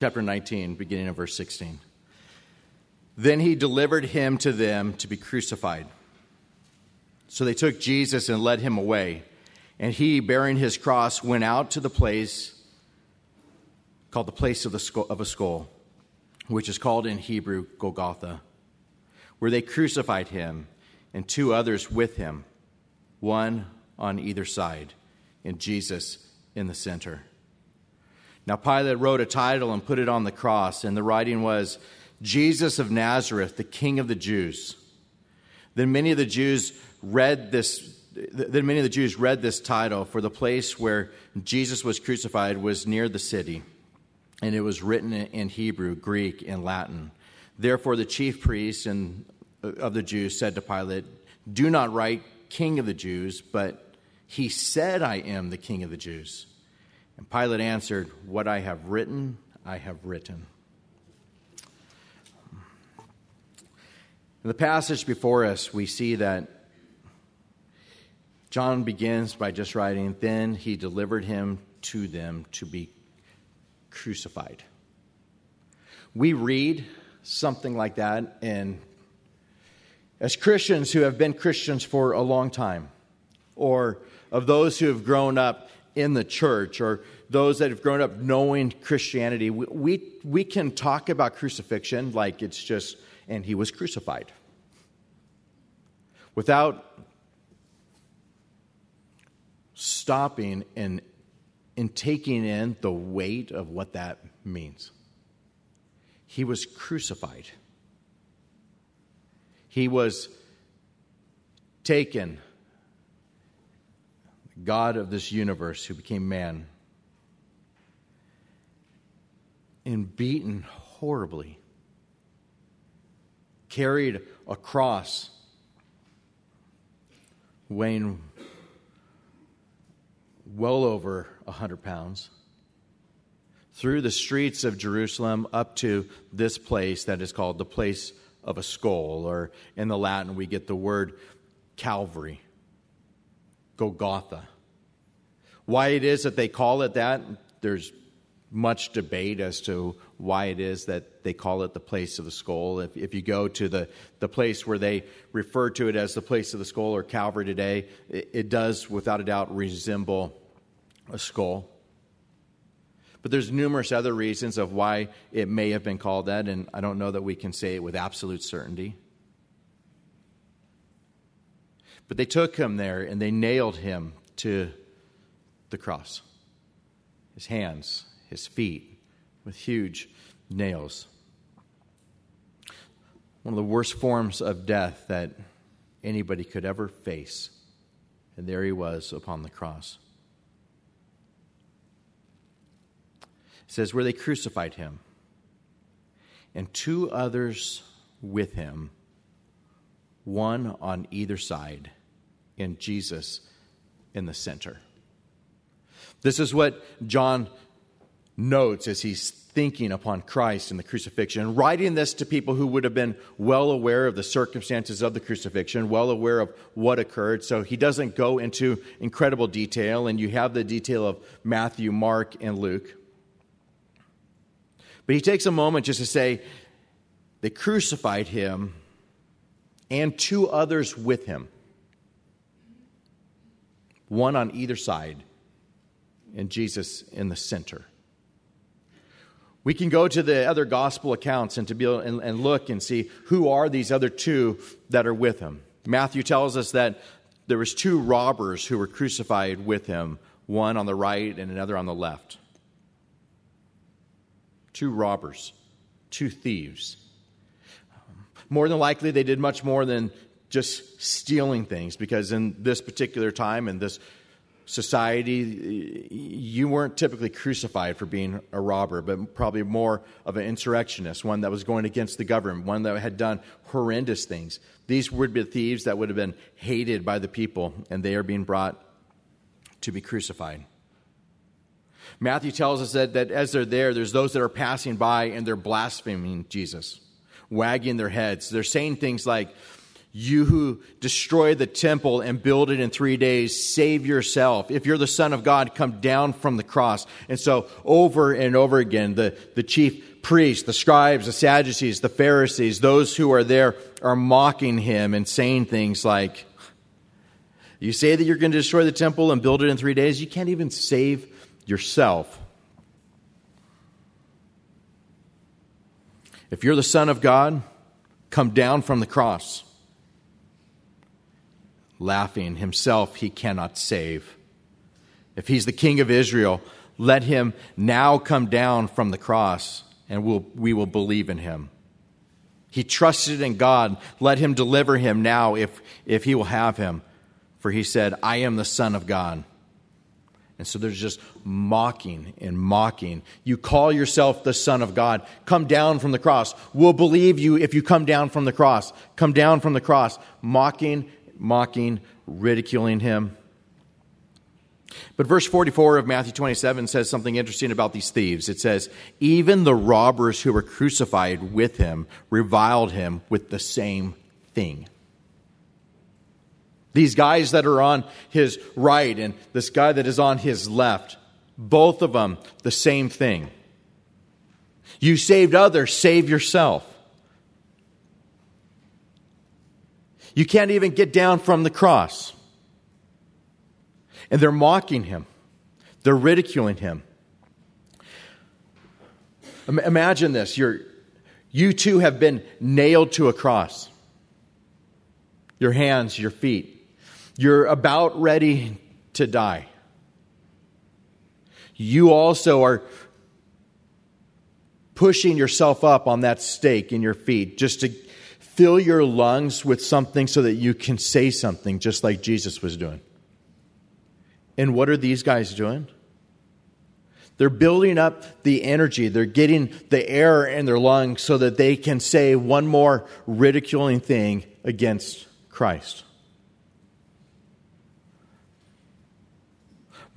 chapter 19, beginning of verse 16. Then he delivered him to them to be crucified. So they took Jesus and led him away. And he, bearing his cross, went out to the place called the place of, the skull, of a skull, which is called in Hebrew Golgotha, where they crucified him and two others with him, one on either side, and Jesus in the center. Now Pilate wrote a title and put it on the cross, and the writing was Jesus of Nazareth, the King of the Jews. Then many of the Jews read this then many of the Jews read this title, for the place where Jesus was crucified was near the city, and it was written in Hebrew, Greek, and Latin. Therefore, the chief priests and, uh, of the Jews said to Pilate, Do not write King of the Jews, but he said, I am the King of the Jews. And Pilate answered, What I have written, I have written. In the passage before us, we see that John begins by just writing, Then he delivered him to them to be crucified. We read something like that, and as Christians who have been Christians for a long time, or of those who have grown up in the church, or those that have grown up knowing Christianity, we, we, we can talk about crucifixion like it's just, and he was crucified. Without stopping and, and taking in the weight of what that means. He was crucified. He was taken, God of this universe who became man, and beaten horribly, carried across, weighing well over 100 pounds, through the streets of Jerusalem up to this place that is called the place of a skull, or in the Latin, we get the word Calvary, Golgotha. Why it is that they call it that, there's much debate as to why it is that they call it the place of the skull. If, if you go to the, the place where they refer to it as the place of the skull or Calvary today, it, it does without a doubt resemble a skull. But there's numerous other reasons of why it may have been called that, and I don't know that we can say it with absolute certainty. But they took him there and they nailed him to the cross. His hands, his feet, with huge nails. One of the worst forms of death that anybody could ever face. And there he was upon the cross. It says, where they crucified him, and two others with him, one on either side, and Jesus in the center. This is what John notes as he's thinking upon Christ and the crucifixion, writing this to people who would have been well aware of the circumstances of the crucifixion, well aware of what occurred. So he doesn't go into incredible detail, and you have the detail of Matthew, Mark, and Luke. But he takes a moment just to say, they crucified him and two others with him, one on either side, and Jesus in the center. We can go to the other gospel accounts and to be and, and look and see who are these other two that are with him. Matthew tells us that there was two robbers who were crucified with him, one on the right and another on the left two robbers, two thieves. More than likely, they did much more than just stealing things because in this particular time in this society, you weren't typically crucified for being a robber, but probably more of an insurrectionist, one that was going against the government, one that had done horrendous things. These would be thieves that would have been hated by the people, and they are being brought to be crucified. Matthew tells us that, that as they're there, there's those that are passing by and they're blaspheming Jesus, wagging their heads. They're saying things like, You who destroy the temple and build it in three days, save yourself. If you're the Son of God, come down from the cross. And so, over and over again, the, the chief priests, the scribes, the Sadducees, the Pharisees, those who are there are mocking him and saying things like, You say that you're going to destroy the temple and build it in three days? You can't even save yourself. If you're the Son of God, come down from the cross laughing. Himself he cannot save. If he's the king of Israel, let him now come down from the cross and we'll, we will believe in him. He trusted in God. Let him deliver him now if, if he will have him. For he said, I am the Son of God. And so there's just mocking and mocking. You call yourself the Son of God. Come down from the cross. We'll believe you if you come down from the cross. Come down from the cross. Mocking mocking, ridiculing him. But verse 44 of Matthew 27 says something interesting about these thieves. It says, Even the robbers who were crucified with him reviled him with the same thing. These guys that are on his right and this guy that is on his left, both of them the same thing. You saved others, save yourself. You can't even get down from the cross. And they're mocking him, they're ridiculing him. Imagine this. You're, you too have been nailed to a cross. Your hands, your feet. You're about ready to die. You also are pushing yourself up on that stake in your feet just to fill your lungs with something so that you can say something just like Jesus was doing. And what are these guys doing? They're building up the energy. They're getting the air in their lungs so that they can say one more ridiculing thing against Christ.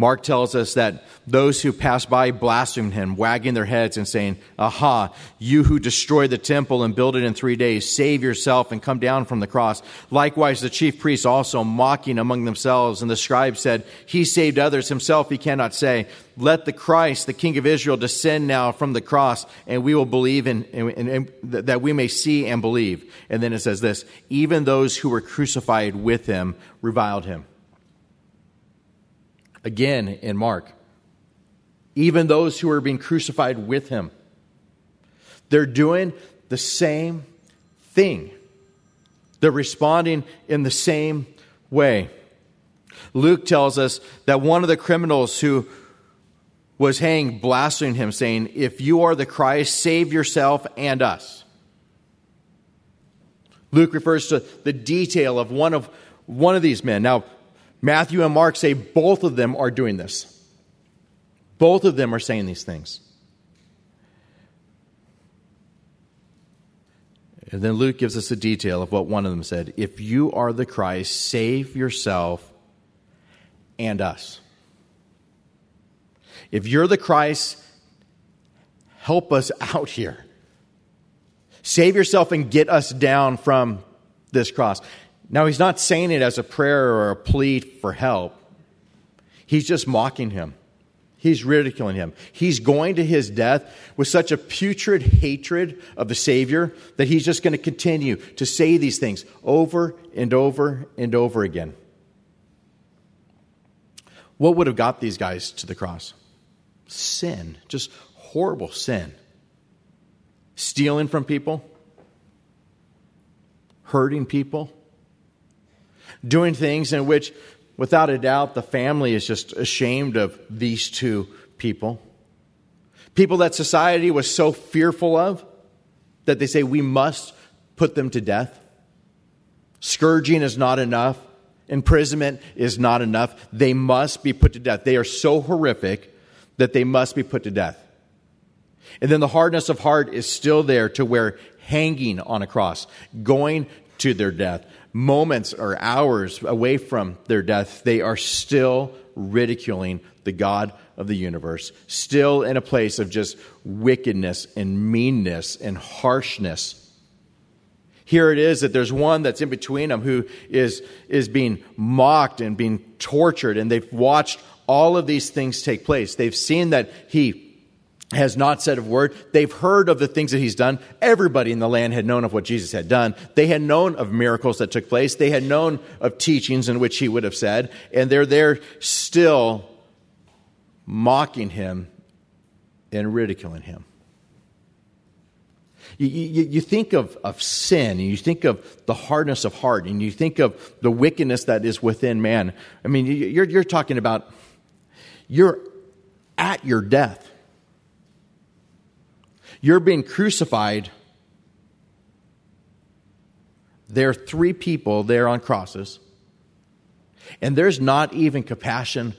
Mark tells us that those who passed by blasphemed him, wagging their heads and saying, Aha, you who destroyed the temple and build it in three days, save yourself and come down from the cross. Likewise, the chief priests also mocking among themselves, and the scribes said, He saved others, himself he cannot say. Let the Christ, the King of Israel, descend now from the cross, and we will believe in, that we may see and believe. And then it says this, even those who were crucified with him reviled him again in Mark. Even those who are being crucified with him. They're doing the same thing. They're responding in the same way. Luke tells us that one of the criminals who was hanged blaspheming him, saying, If you are the Christ, save yourself and us. Luke refers to the detail of one of one of these men. Now, Matthew and Mark say both of them are doing this. Both of them are saying these things. And then Luke gives us a detail of what one of them said If you are the Christ, save yourself and us. If you're the Christ, help us out here. Save yourself and get us down from this cross. Now, he's not saying it as a prayer or a plea for help. He's just mocking him. He's ridiculing him. He's going to his death with such a putrid hatred of the Savior that he's just going to continue to say these things over and over and over again. What would have got these guys to the cross? Sin, just horrible sin. Stealing from people, hurting people doing things in which, without a doubt, the family is just ashamed of these two people. People that society was so fearful of that they say we must put them to death. Scourging is not enough. Imprisonment is not enough. They must be put to death. They are so horrific that they must be put to death. And then the hardness of heart is still there to where hanging on a cross, going to their death, moments or hours away from their death, they are still ridiculing the God of the universe, still in a place of just wickedness and meanness and harshness. Here it is that there's one that's in between them who is, is being mocked and being tortured, and they've watched all of these things take place. They've seen that he has not said a word. They've heard of the things that he's done. Everybody in the land had known of what Jesus had done. They had known of miracles that took place. They had known of teachings in which he would have said, and they're there still mocking him and ridiculing him. You, you, you, think of, of sin, and you think of the hardness of heart, and you think of the wickedness that is within man. I mean, you're, you're talking about you're at your death. You're being crucified. There are three people there on crosses, and there's not even compassion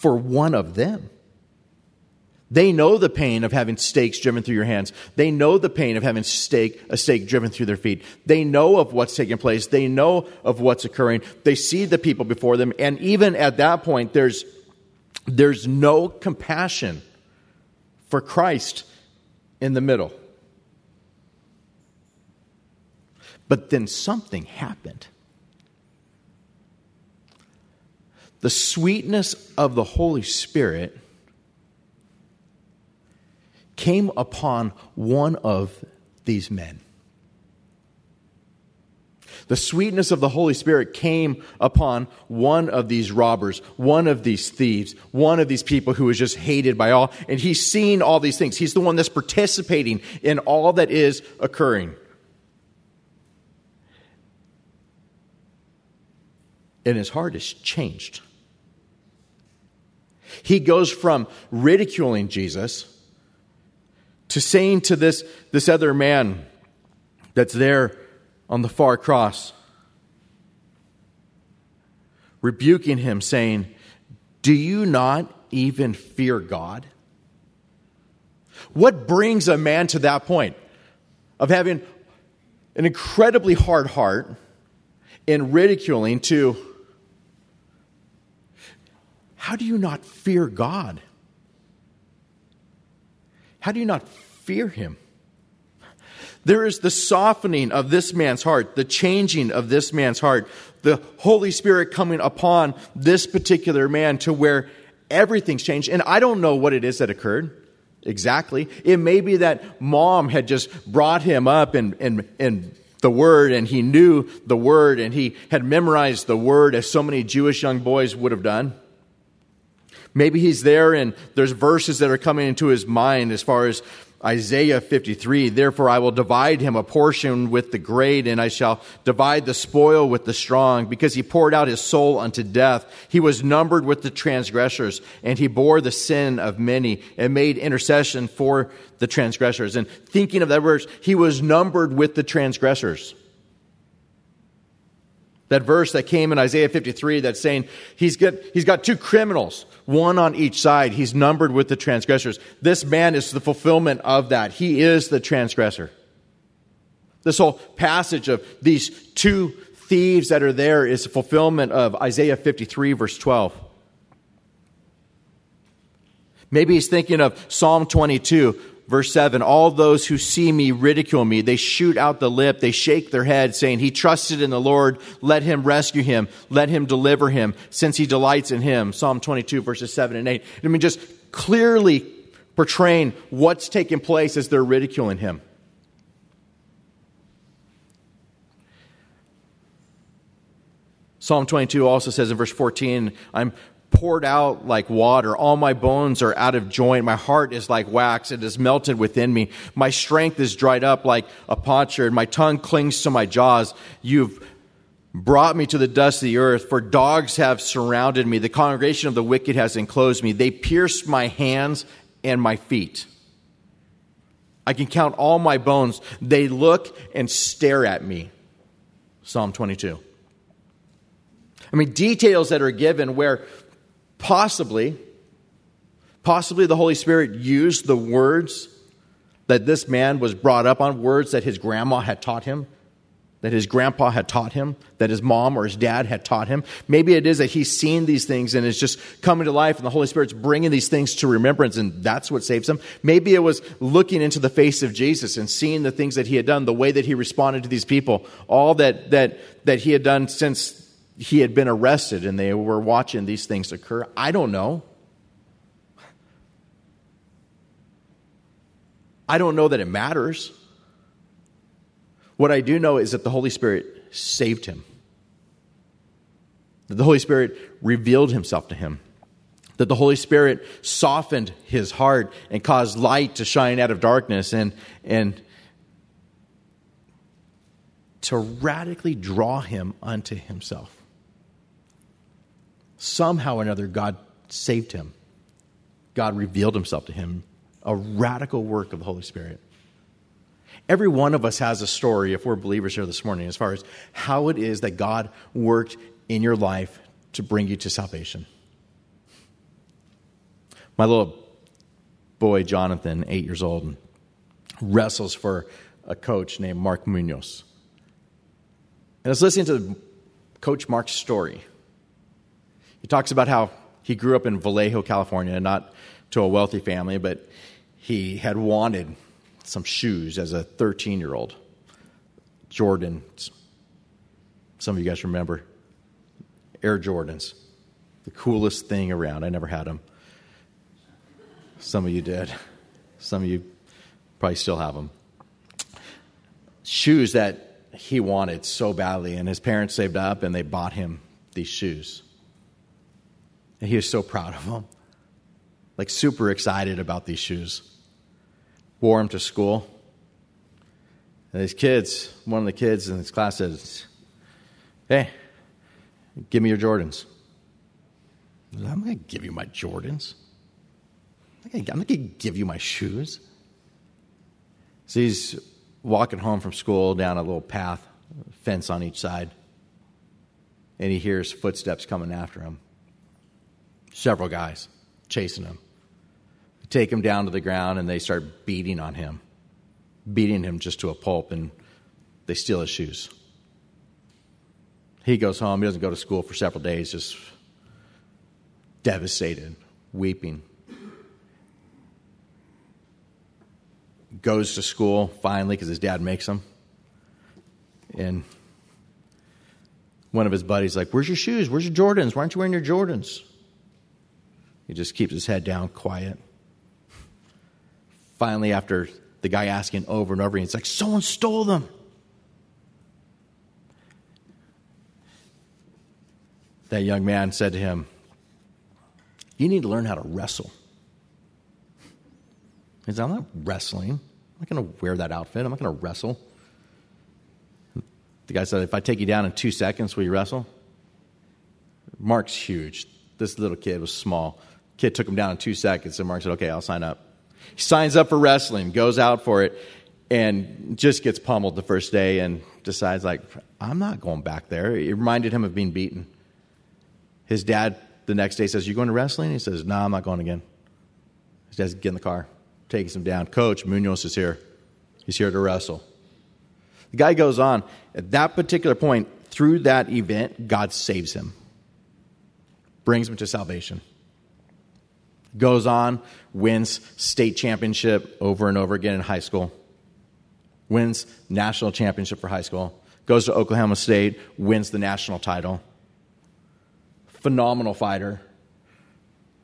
for one of them. They know the pain of having stakes driven through your hands. They know the pain of having stake, a stake driven through their feet. They know of what's taking place. They know of what's occurring. They see the people before them. And even at that point, there's, there's no compassion for Christ in the middle. But then something happened. The sweetness of the Holy Spirit came upon one of these men. The sweetness of the Holy Spirit came upon one of these robbers, one of these thieves, one of these people who was just hated by all. And he's seen all these things. He's the one that's participating in all that is occurring. And his heart is changed. He goes from ridiculing Jesus to saying to this, this other man that's there on the far cross, rebuking him, saying, Do you not even fear God? What brings a man to that point of having an incredibly hard heart and ridiculing to, How do you not fear God? How do you not fear him? There is the softening of this man's heart, the changing of this man's heart, the Holy Spirit coming upon this particular man to where everything's changed. And I don't know what it is that occurred exactly. It may be that mom had just brought him up in, in, in the word and he knew the word and he had memorized the word as so many Jewish young boys would have done. Maybe he's there and there's verses that are coming into his mind as far as Isaiah 53, therefore I will divide him a portion with the great, and I shall divide the spoil with the strong, because he poured out his soul unto death. He was numbered with the transgressors, and he bore the sin of many, and made intercession for the transgressors. And thinking of that verse, he was numbered with the transgressors. That verse that came in Isaiah 53 that's saying he's got, he's got two criminals, one on each side. He's numbered with the transgressors. This man is the fulfillment of that. He is the transgressor. This whole passage of these two thieves that are there is a fulfillment of Isaiah 53, verse 12. Maybe he's thinking of Psalm 22, Verse 7 All those who see me ridicule me. They shoot out the lip. They shake their head, saying, He trusted in the Lord. Let him rescue him. Let him deliver him, since he delights in him. Psalm 22, verses 7 and 8. I mean, just clearly portraying what's taking place as they're ridiculing him. Psalm 22 also says in verse 14, I'm poured out like water. All my bones are out of joint. My heart is like wax. It is melted within me. My strength is dried up like a potsherd. My tongue clings to my jaws. You've brought me to the dust of the earth, for dogs have surrounded me. The congregation of the wicked has enclosed me. They pierced my hands and my feet. I can count all my bones. They look and stare at me. Psalm 22. I mean, details that are given where Possibly, possibly the Holy Spirit used the words that this man was brought up on, words that his grandma had taught him. that his grandpa had taught him, that his mom or his dad had taught him. Maybe it is that he's seen these things and it's just coming to life and the Holy Spirit's bringing these things to remembrance and that's what saves him. Maybe it was looking into the face of Jesus and seeing the things that he had done, the way that he responded to these people, all that, that, that he had done since he had been arrested and they were watching these things occur. I don't know. I don't know that it matters. What I do know is that the Holy Spirit saved him. That the Holy Spirit revealed himself to him. That the Holy Spirit softened his heart and caused light to shine out of darkness and, and to radically draw him unto himself. Somehow or another, God saved him. God revealed himself to him. A radical work of the Holy Spirit. Every one of us has a story, if we're believers here this morning, as far as how it is that God worked in your life to bring you to salvation. My little boy, Jonathan, eight years old, wrestles for a coach named Mark Munoz. And I was listening to Coach Mark's story. He talks about how he grew up in Vallejo, California, not to a wealthy family, but he had wanted some shoes as a 13 year old. Jordans. Some of you guys remember. Air Jordans. The coolest thing around. I never had them. Some of you did. Some of you probably still have them. Shoes that he wanted so badly, and his parents saved up and they bought him these shoes. And he was so proud of them. Like, super excited about these shoes wore them to school. And these kids, one of the kids in his class says, Hey, give me your Jordans. I'm going to give you my Jordans. I'm not going to give you my shoes. So he's walking home from school down a little path, fence on each side, and he hears footsteps coming after him. Several guys chasing him take him down to the ground and they start beating on him, beating him just to a pulp, and they steal his shoes. He goes home. He doesn't go to school for several days, just devastated, weeping. Goes to school finally because his dad makes him. And one of his buddies like, "Where's your shoes? Where's your Jordans? Why aren't you wearing your Jordans?" He just keeps his head down, quiet finally, after the guy asking over and over again, it's like, someone stole them. That young man said to him, You need to learn how to wrestle. He said, I'm not wrestling. I'm not going to wear that outfit. I'm not going to wrestle. The guy said, If I take you down in two seconds, will you wrestle? Mark's huge. This little kid was small. Kid took him down in two seconds, and Mark said, Okay, I'll sign up. He signs up for wrestling, goes out for it, and just gets pummeled the first day and decides, like, I'm not going back there. It reminded him of being beaten. His dad the next day says, You going to wrestling? He says, No, nah, I'm not going again. His dad's get in the car, takes him down. Coach, Munoz is here. He's here to wrestle. The guy goes on. At that particular point, through that event, God saves him, brings him to salvation. Goes on, wins state championship over and over again in high school. Wins national championship for high school. Goes to Oklahoma State, wins the national title. Phenomenal fighter.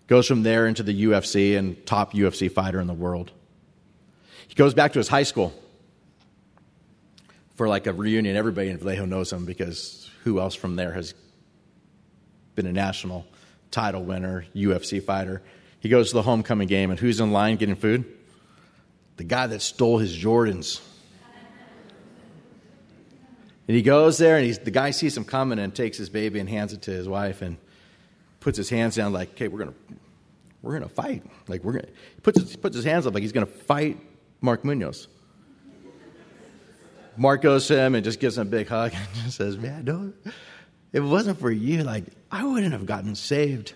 Goes from there into the UFC and top UFC fighter in the world. He goes back to his high school for like a reunion. Everybody in Vallejo knows him because who else from there has been a national title winner, UFC fighter? He goes to the homecoming game, and who's in line getting food? The guy that stole his Jordans. And he goes there, and the guy sees him coming and takes his baby and hands it to his wife and puts his hands down like, "Okay, we're gonna, we're gonna fight." Like we're gonna. He puts his, puts his hands up like he's gonna fight Mark Munoz. Mark goes to him and just gives him a big hug and just says, "Man, don't. If it wasn't for you, like I wouldn't have gotten saved."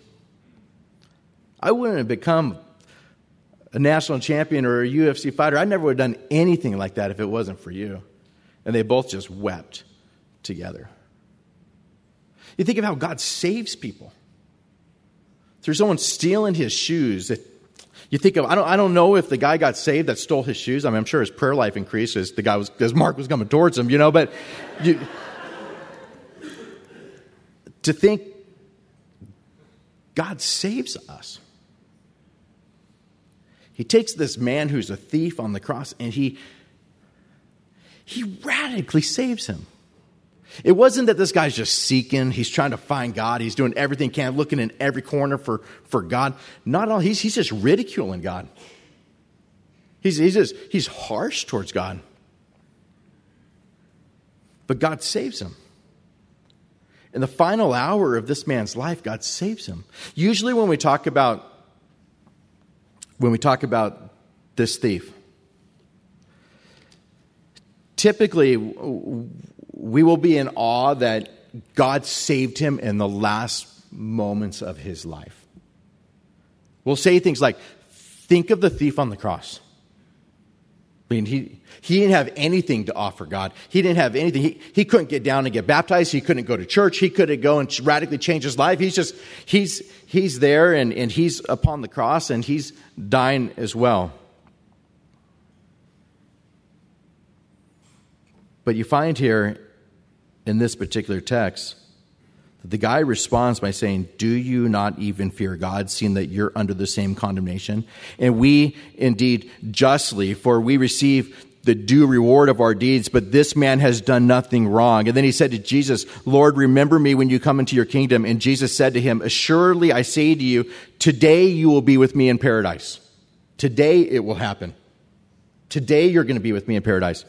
I wouldn't have become a national champion or a UFC fighter. I never would have done anything like that if it wasn't for you. And they both just wept. together. You think of how God saves people through someone stealing his shoes. You think of, I don't, I don't know if the guy got saved that stole his shoes. I mean, I'm sure his prayer life increased as the guy was, as Mark was coming towards him, you know, but you, to think God saves us. He takes this man who's a thief on the cross and he, he radically saves him. It wasn't that this guy's just seeking, he's trying to find God, he's doing everything he can, looking in every corner for, for God. Not all, he's, he's just ridiculing God. He's, he's just, he's harsh towards God. But God saves him. In the final hour of this man's life, God saves him. Usually when we talk about when we talk about this thief, typically we will be in awe that God saved him in the last moments of his life. We'll say things like, Think of the thief on the cross. I mean, he, he didn't have anything to offer God. He didn't have anything. He, he couldn't get down and get baptized. He couldn't go to church. He couldn't go and radically change his life. He's just, he's, he's there and, and he's upon the cross and he's dying as well. But you find here in this particular text the guy responds by saying, Do you not even fear God, seeing that you're under the same condemnation? And we indeed justly, for we receive the due reward of our deeds, but this man has done nothing wrong. And then he said to Jesus, Lord, remember me when you come into your kingdom. And Jesus said to him, Assuredly I say to you, today you will be with me in paradise. Today it will happen. Today you're going to be with me in paradise.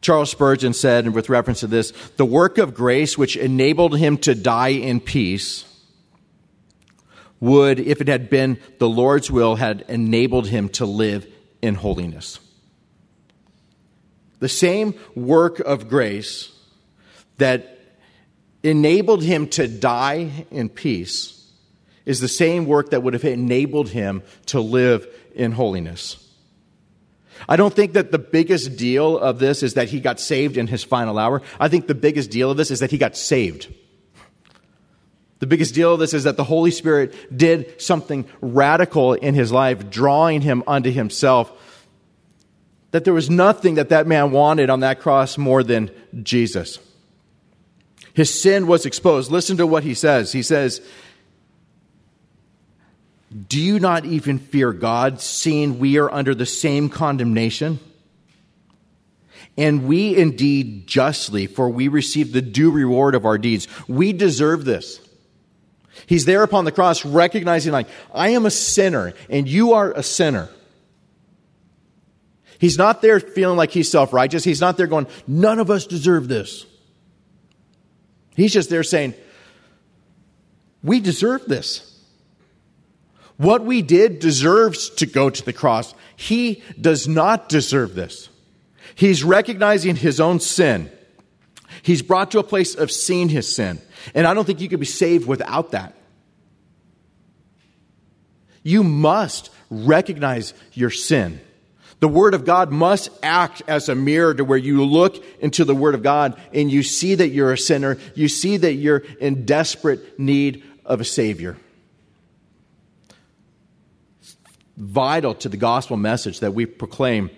Charles Spurgeon said, and with reference to this, the work of grace which enabled him to die in peace would, if it had been the Lord's will, had enabled him to live in holiness. The same work of grace that enabled him to die in peace is the same work that would have enabled him to live in holiness. I don't think that the biggest deal of this is that he got saved in his final hour. I think the biggest deal of this is that he got saved. The biggest deal of this is that the Holy Spirit did something radical in his life, drawing him unto himself. That there was nothing that that man wanted on that cross more than Jesus. His sin was exposed. Listen to what he says. He says, do you not even fear God, seeing we are under the same condemnation? And we indeed justly, for we receive the due reward of our deeds. We deserve this. He's there upon the cross recognizing, like, I am a sinner and you are a sinner. He's not there feeling like he's self righteous. He's not there going, none of us deserve this. He's just there saying, we deserve this. What we did deserves to go to the cross. He does not deserve this. He's recognizing his own sin. He's brought to a place of seeing his sin. And I don't think you could be saved without that. You must recognize your sin. The Word of God must act as a mirror to where you look into the Word of God and you see that you're a sinner. You see that you're in desperate need of a Savior vital to the gospel message that we proclaim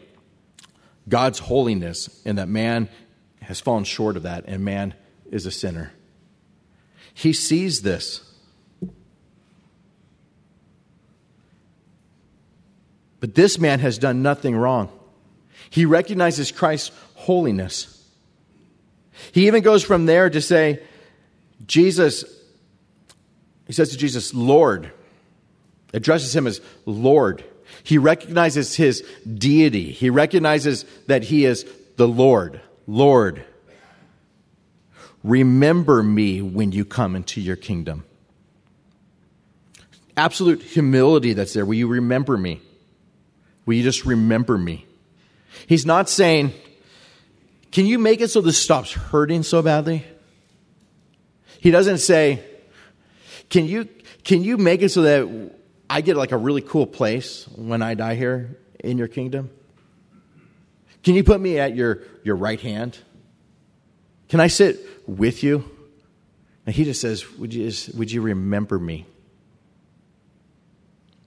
God's holiness and that man has fallen short of that and man is a sinner. He sees this. But this man has done nothing wrong. He recognizes Christ's holiness. He even goes from there to say, Jesus, he says to Jesus, Lord addresses him as Lord. He recognizes his deity. He recognizes that he is the Lord. Lord, remember me when you come into your kingdom. Absolute humility that's there. Will you remember me? Will you just remember me? He's not saying, Can you make it so this stops hurting so badly? He doesn't say, Can you, can you make it so that I get like a really cool place when I die here in your kingdom? Can you put me at your, your right hand? Can I sit with you? And he just says, Would you, would you remember me?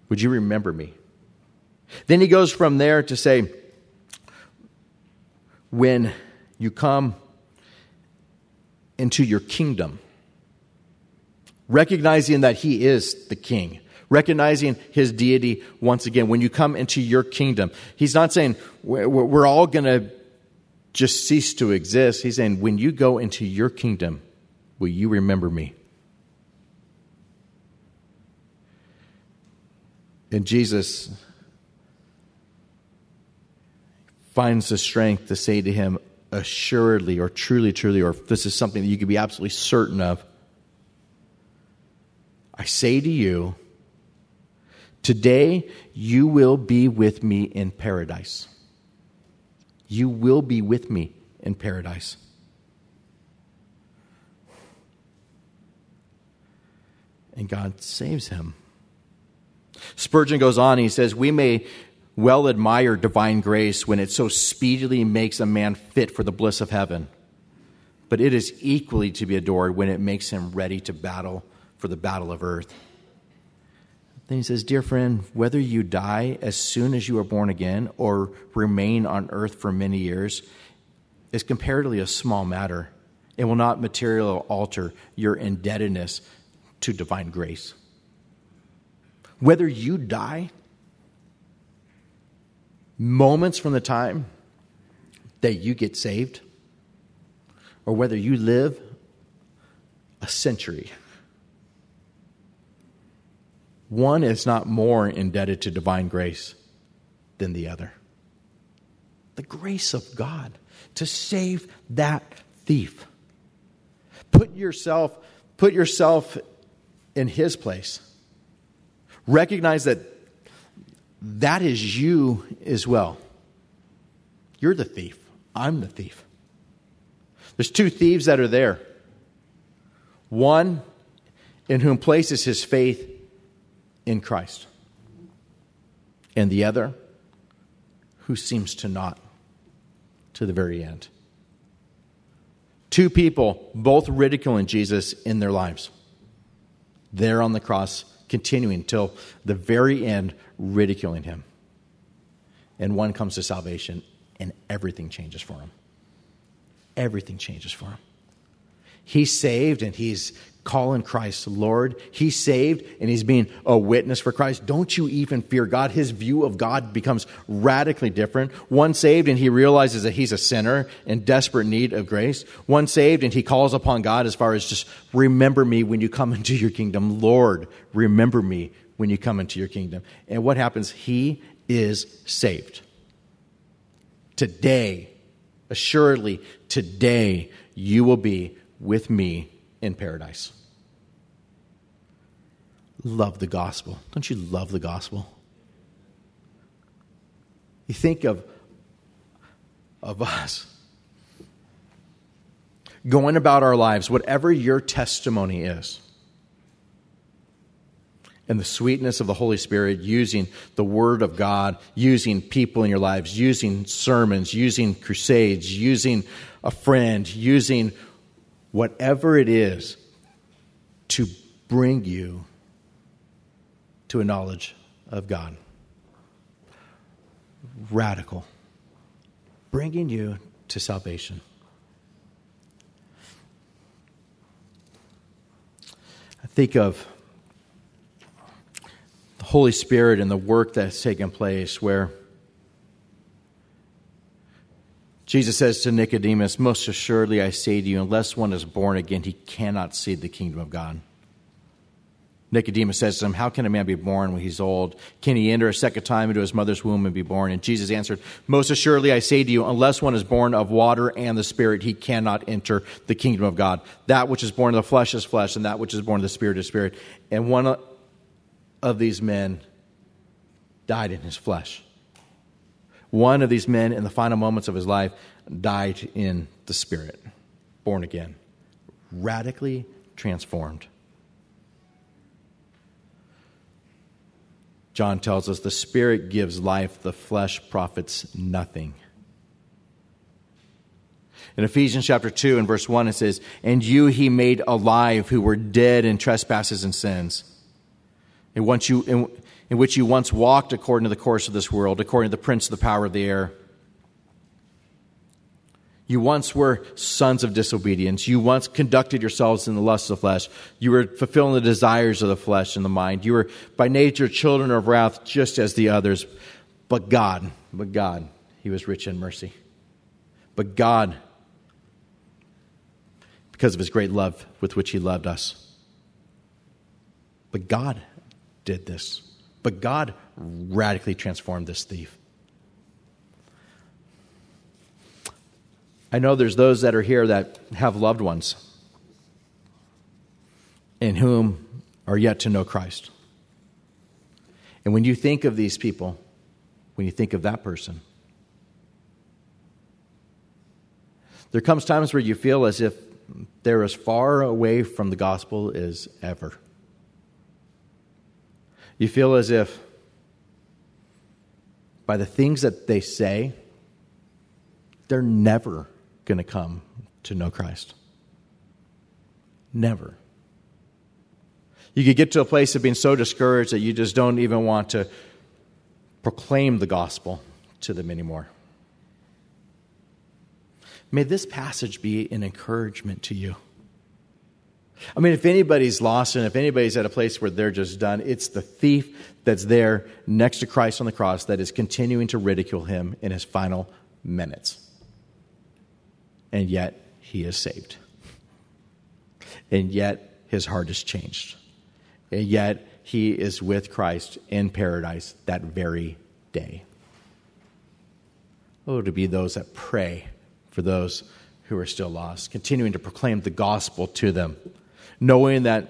Would you remember me? Then he goes from there to say, When you come into your kingdom, recognizing that he is the king, recognizing his deity once again. When you come into your kingdom, he's not saying we're all going to just cease to exist. He's saying, when you go into your kingdom, will you remember me? And Jesus finds the strength to say to him, assuredly or truly, truly, or this is something that you can be absolutely certain of, I say to you, today you will be with me in paradise. You will be with me in paradise. And God saves him. Spurgeon goes on, he says, We may well admire divine grace when it so speedily makes a man fit for the bliss of heaven, but it is equally to be adored when it makes him ready to battle for the battle of earth. Then he says, Dear friend, whether you die as soon as you are born again or remain on earth for many years is comparatively a small matter. It will not materially alter your indebtedness to divine grace. Whether you die moments from the time that you get saved, or whether you live a century one is not more indebted to divine grace than the other. The grace of God to save that thief. Put yourself, put yourself in his place. Recognize that that is you as well. You're the thief. I'm the thief. There's two thieves that are there. One in whom places his faith in Christ, and the other who seems to not to the very end. Two people, both ridiculing Jesus in their lives. There on the cross, continuing till the very end, ridiculing him. And one comes to salvation, and everything changes for him. Everything changes for him. He's saved and he's calling Christ Lord. He's saved and he's being a witness for Christ. Don't you even fear God. His view of God becomes radically different. One saved and he realizes that he's a sinner in desperate need of grace. One saved and he calls upon God as far as just remember me when you come into your kingdom. Lord, remember me when you come into your kingdom. And what happens? He is saved. Today, assuredly, today, you will be with me in paradise. Love the gospel. Don't you love the gospel? You think of, of us going about our lives, whatever your testimony is, and the sweetness of the Holy Spirit, using the Word of God, using people in your lives, using sermons, using crusades, using a friend, using whatever it is to bring you to a knowledge of God. Radical. Bringing you to salvation. I think of the Holy Spirit and the work that's taken place where Jesus says to Nicodemus, Most assuredly I say to you, unless one is born again, he cannot see the kingdom of God. Nicodemus says to him, How can a man be born when he's old? Can he enter a second time into his mother's womb and be born? And Jesus answered, Most assuredly I say to you, unless one is born of water and the Spirit, he cannot enter the kingdom of God. That which is born of the flesh is flesh, and that which is born of the Spirit is spirit. And one of these men died in his flesh. One of these men, in the final moments of his life, died in the Spirit, born again, radically transformed. John tells us the Spirit gives life, the flesh profits nothing. In Ephesians chapter 2 and verse 1, it says, And you he made alive who were dead in trespasses and sins, in, once you, in which you once walked according to the course of this world, according to the prince of the power of the air. You once were sons of disobedience. You once conducted yourselves in the lusts of the flesh. You were fulfilling the desires of the flesh and the mind. You were by nature children of wrath, just as the others. But God, but God, He was rich in mercy. But God, because of his great love with which he loved us. But God did this. But God radically transformed this thief. I know there's those that are here that have loved ones in whom are yet to know Christ. And when you think of these people, when you think of that person, there comes times where you feel as if they're as far away from the gospel as ever. You feel as if by the things that they say, they're never going to come to know Christ. Never. You could get to a place of being so discouraged that you just don't even want to proclaim the gospel to them anymore. May this passage be an encouragement to you. I mean, if anybody's lost and if anybody's at a place where they're just done, it's the thief that's there next to Christ on the cross that is continuing to ridicule him in his final minutes. And yet, he is saved. And yet, his heart is changed. And yet, he is with Christ in paradise that very day. Oh, to be those that pray for those who are still lost, continuing to proclaim the gospel to them, knowing that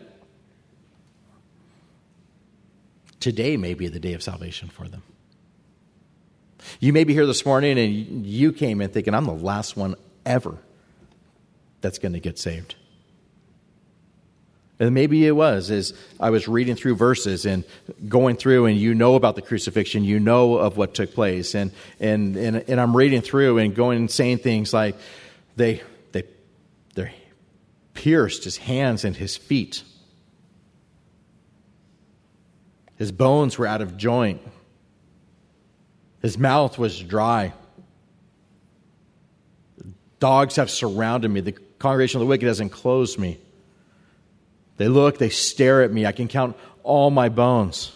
today may be the day of salvation for them. You may be here this morning and you came in thinking, I'm the last one ever that's going to get saved. And maybe it was as I was reading through verses and going through, and you know about the crucifixion, you know of what took place, and and and, and I'm reading through and going and saying things like, they pierced his hands and his feet. His bones were out of joint. His mouth was dry. Dogs have surrounded me. The congregation of the wicked has enclosed me. They look, they stare at me. I can count all my bones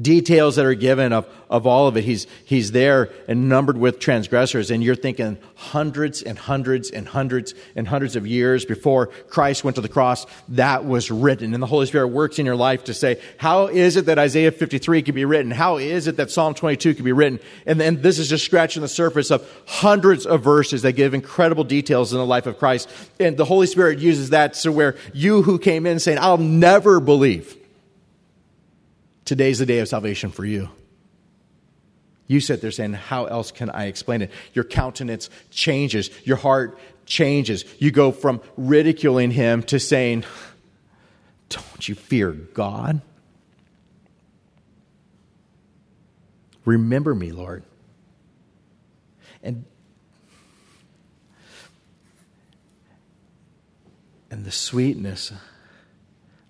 details that are given of, of all of it. He's, he's there and numbered with transgressors, and you're thinking hundreds and hundreds and hundreds and hundreds of years before Christ went to the cross, that was written. And the Holy Spirit works in your life to say, how is it that Isaiah 53 could be written? How is it that Psalm 22 could be written? And then this is just scratching the surface of hundreds of verses that give incredible details in the life of Christ. And the Holy Spirit uses that to where you who came in saying, I'll never believe Today's the day of salvation for you. You sit there saying, How else can I explain it? Your countenance changes, your heart changes. You go from ridiculing him to saying, Don't you fear God? Remember me, Lord. And and the sweetness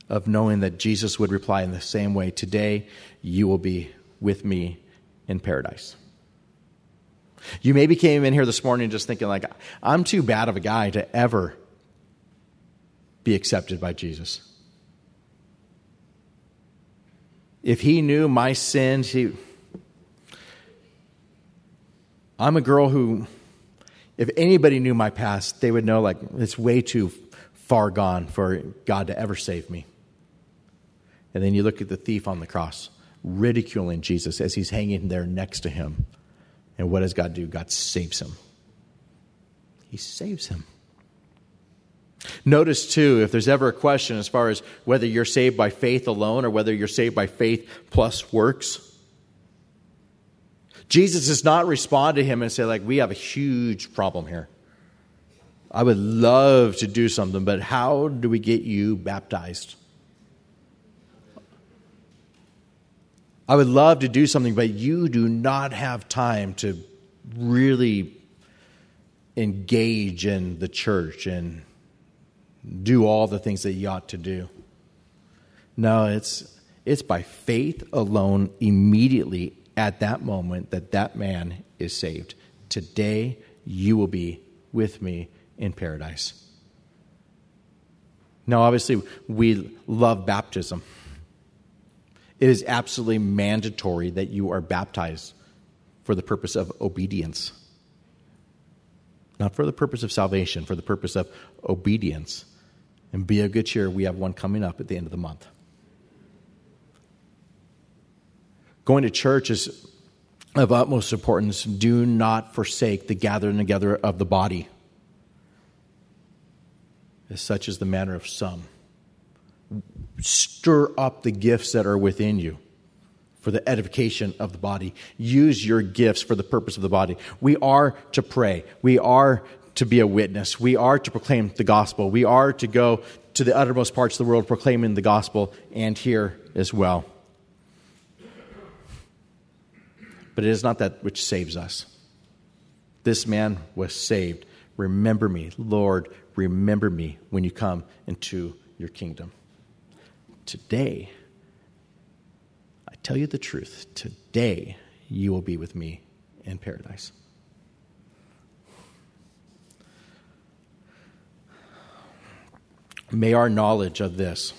of knowing that Jesus would reply in the same way Today you will be with me in paradise. You maybe came in here this morning just thinking, like, I'm too bad of a guy to ever be accepted by Jesus. If he knew my sins, he. I'm a girl who, if anybody knew my past, they would know, like, it's way too far gone for God to ever save me. And then you look at the thief on the cross, ridiculing Jesus as he's hanging there next to him. And what does God do? God saves him. He saves him. Notice, too, if there's ever a question as far as whether you're saved by faith alone or whether you're saved by faith plus works, Jesus does not respond to him and say, like, we have a huge problem here. I would love to do something, but how do we get you baptized? I would love to do something, but you do not have time to really engage in the church and do all the things that you ought to do. No, it's, it's by faith alone, immediately at that moment, that that man is saved. Today, you will be with me in paradise. Now, obviously, we love baptism. It is absolutely mandatory that you are baptized for the purpose of obedience. Not for the purpose of salvation, for the purpose of obedience. And be of good cheer, we have one coming up at the end of the month. Going to church is of utmost importance. Do not forsake the gathering together of the body, as such is the manner of some. Stir up the gifts that are within you for the edification of the body. Use your gifts for the purpose of the body. We are to pray. We are to be a witness. We are to proclaim the gospel. We are to go to the uttermost parts of the world proclaiming the gospel and here as well. But it is not that which saves us. This man was saved. Remember me, Lord, remember me when you come into your kingdom. Today, I tell you the truth, today you will be with me in paradise. May our knowledge of this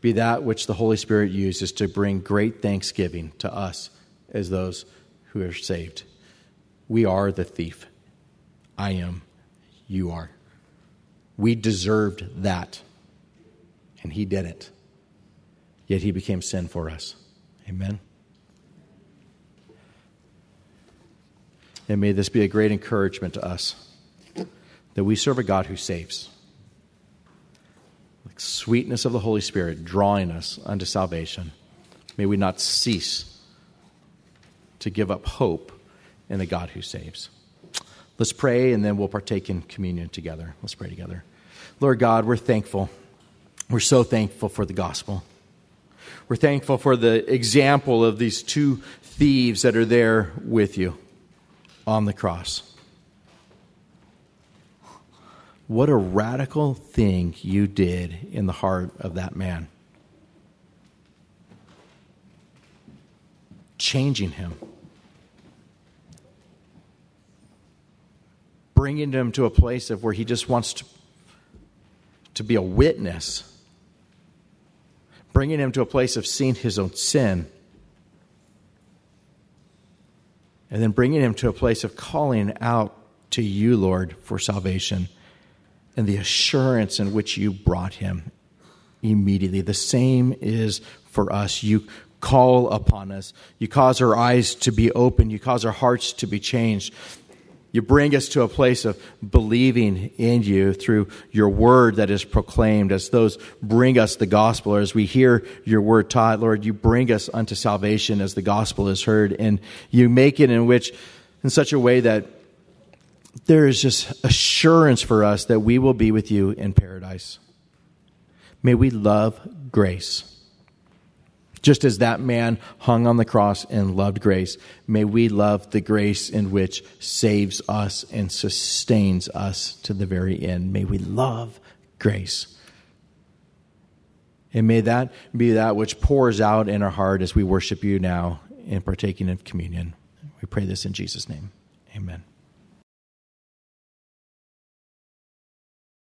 be that which the Holy Spirit uses to bring great thanksgiving to us as those who are saved. We are the thief. I am. You are. We deserved that, and He did it yet he became sin for us. Amen. And may this be a great encouragement to us that we serve a God who saves. Like sweetness of the Holy Spirit drawing us unto salvation. May we not cease to give up hope in the God who saves. Let's pray and then we'll partake in communion together. Let's pray together. Lord God, we're thankful. We're so thankful for the gospel. We're thankful for the example of these two thieves that are there with you on the cross. What a radical thing you did in the heart of that man. Changing him. Bringing him to a place of where he just wants to, to be a witness bringing him to a place of seeing his own sin, and then bringing him to a place of calling out to you, Lord, for salvation and the assurance in which you brought him immediately. The same is for us. You call upon us, you cause our eyes to be open, you cause our hearts to be changed. You bring us to a place of believing in you through your word that is proclaimed as those bring us the gospel, or as we hear your word taught, Lord, you bring us unto salvation as the gospel is heard, and you make it in which, in such a way that there is just assurance for us that we will be with you in paradise. May we love grace just as that man hung on the cross and loved grace, may we love the grace in which saves us and sustains us to the very end. May we love grace. And may that be that which pours out in our heart as we worship you now in partaking of communion. We pray this in Jesus' name. Amen.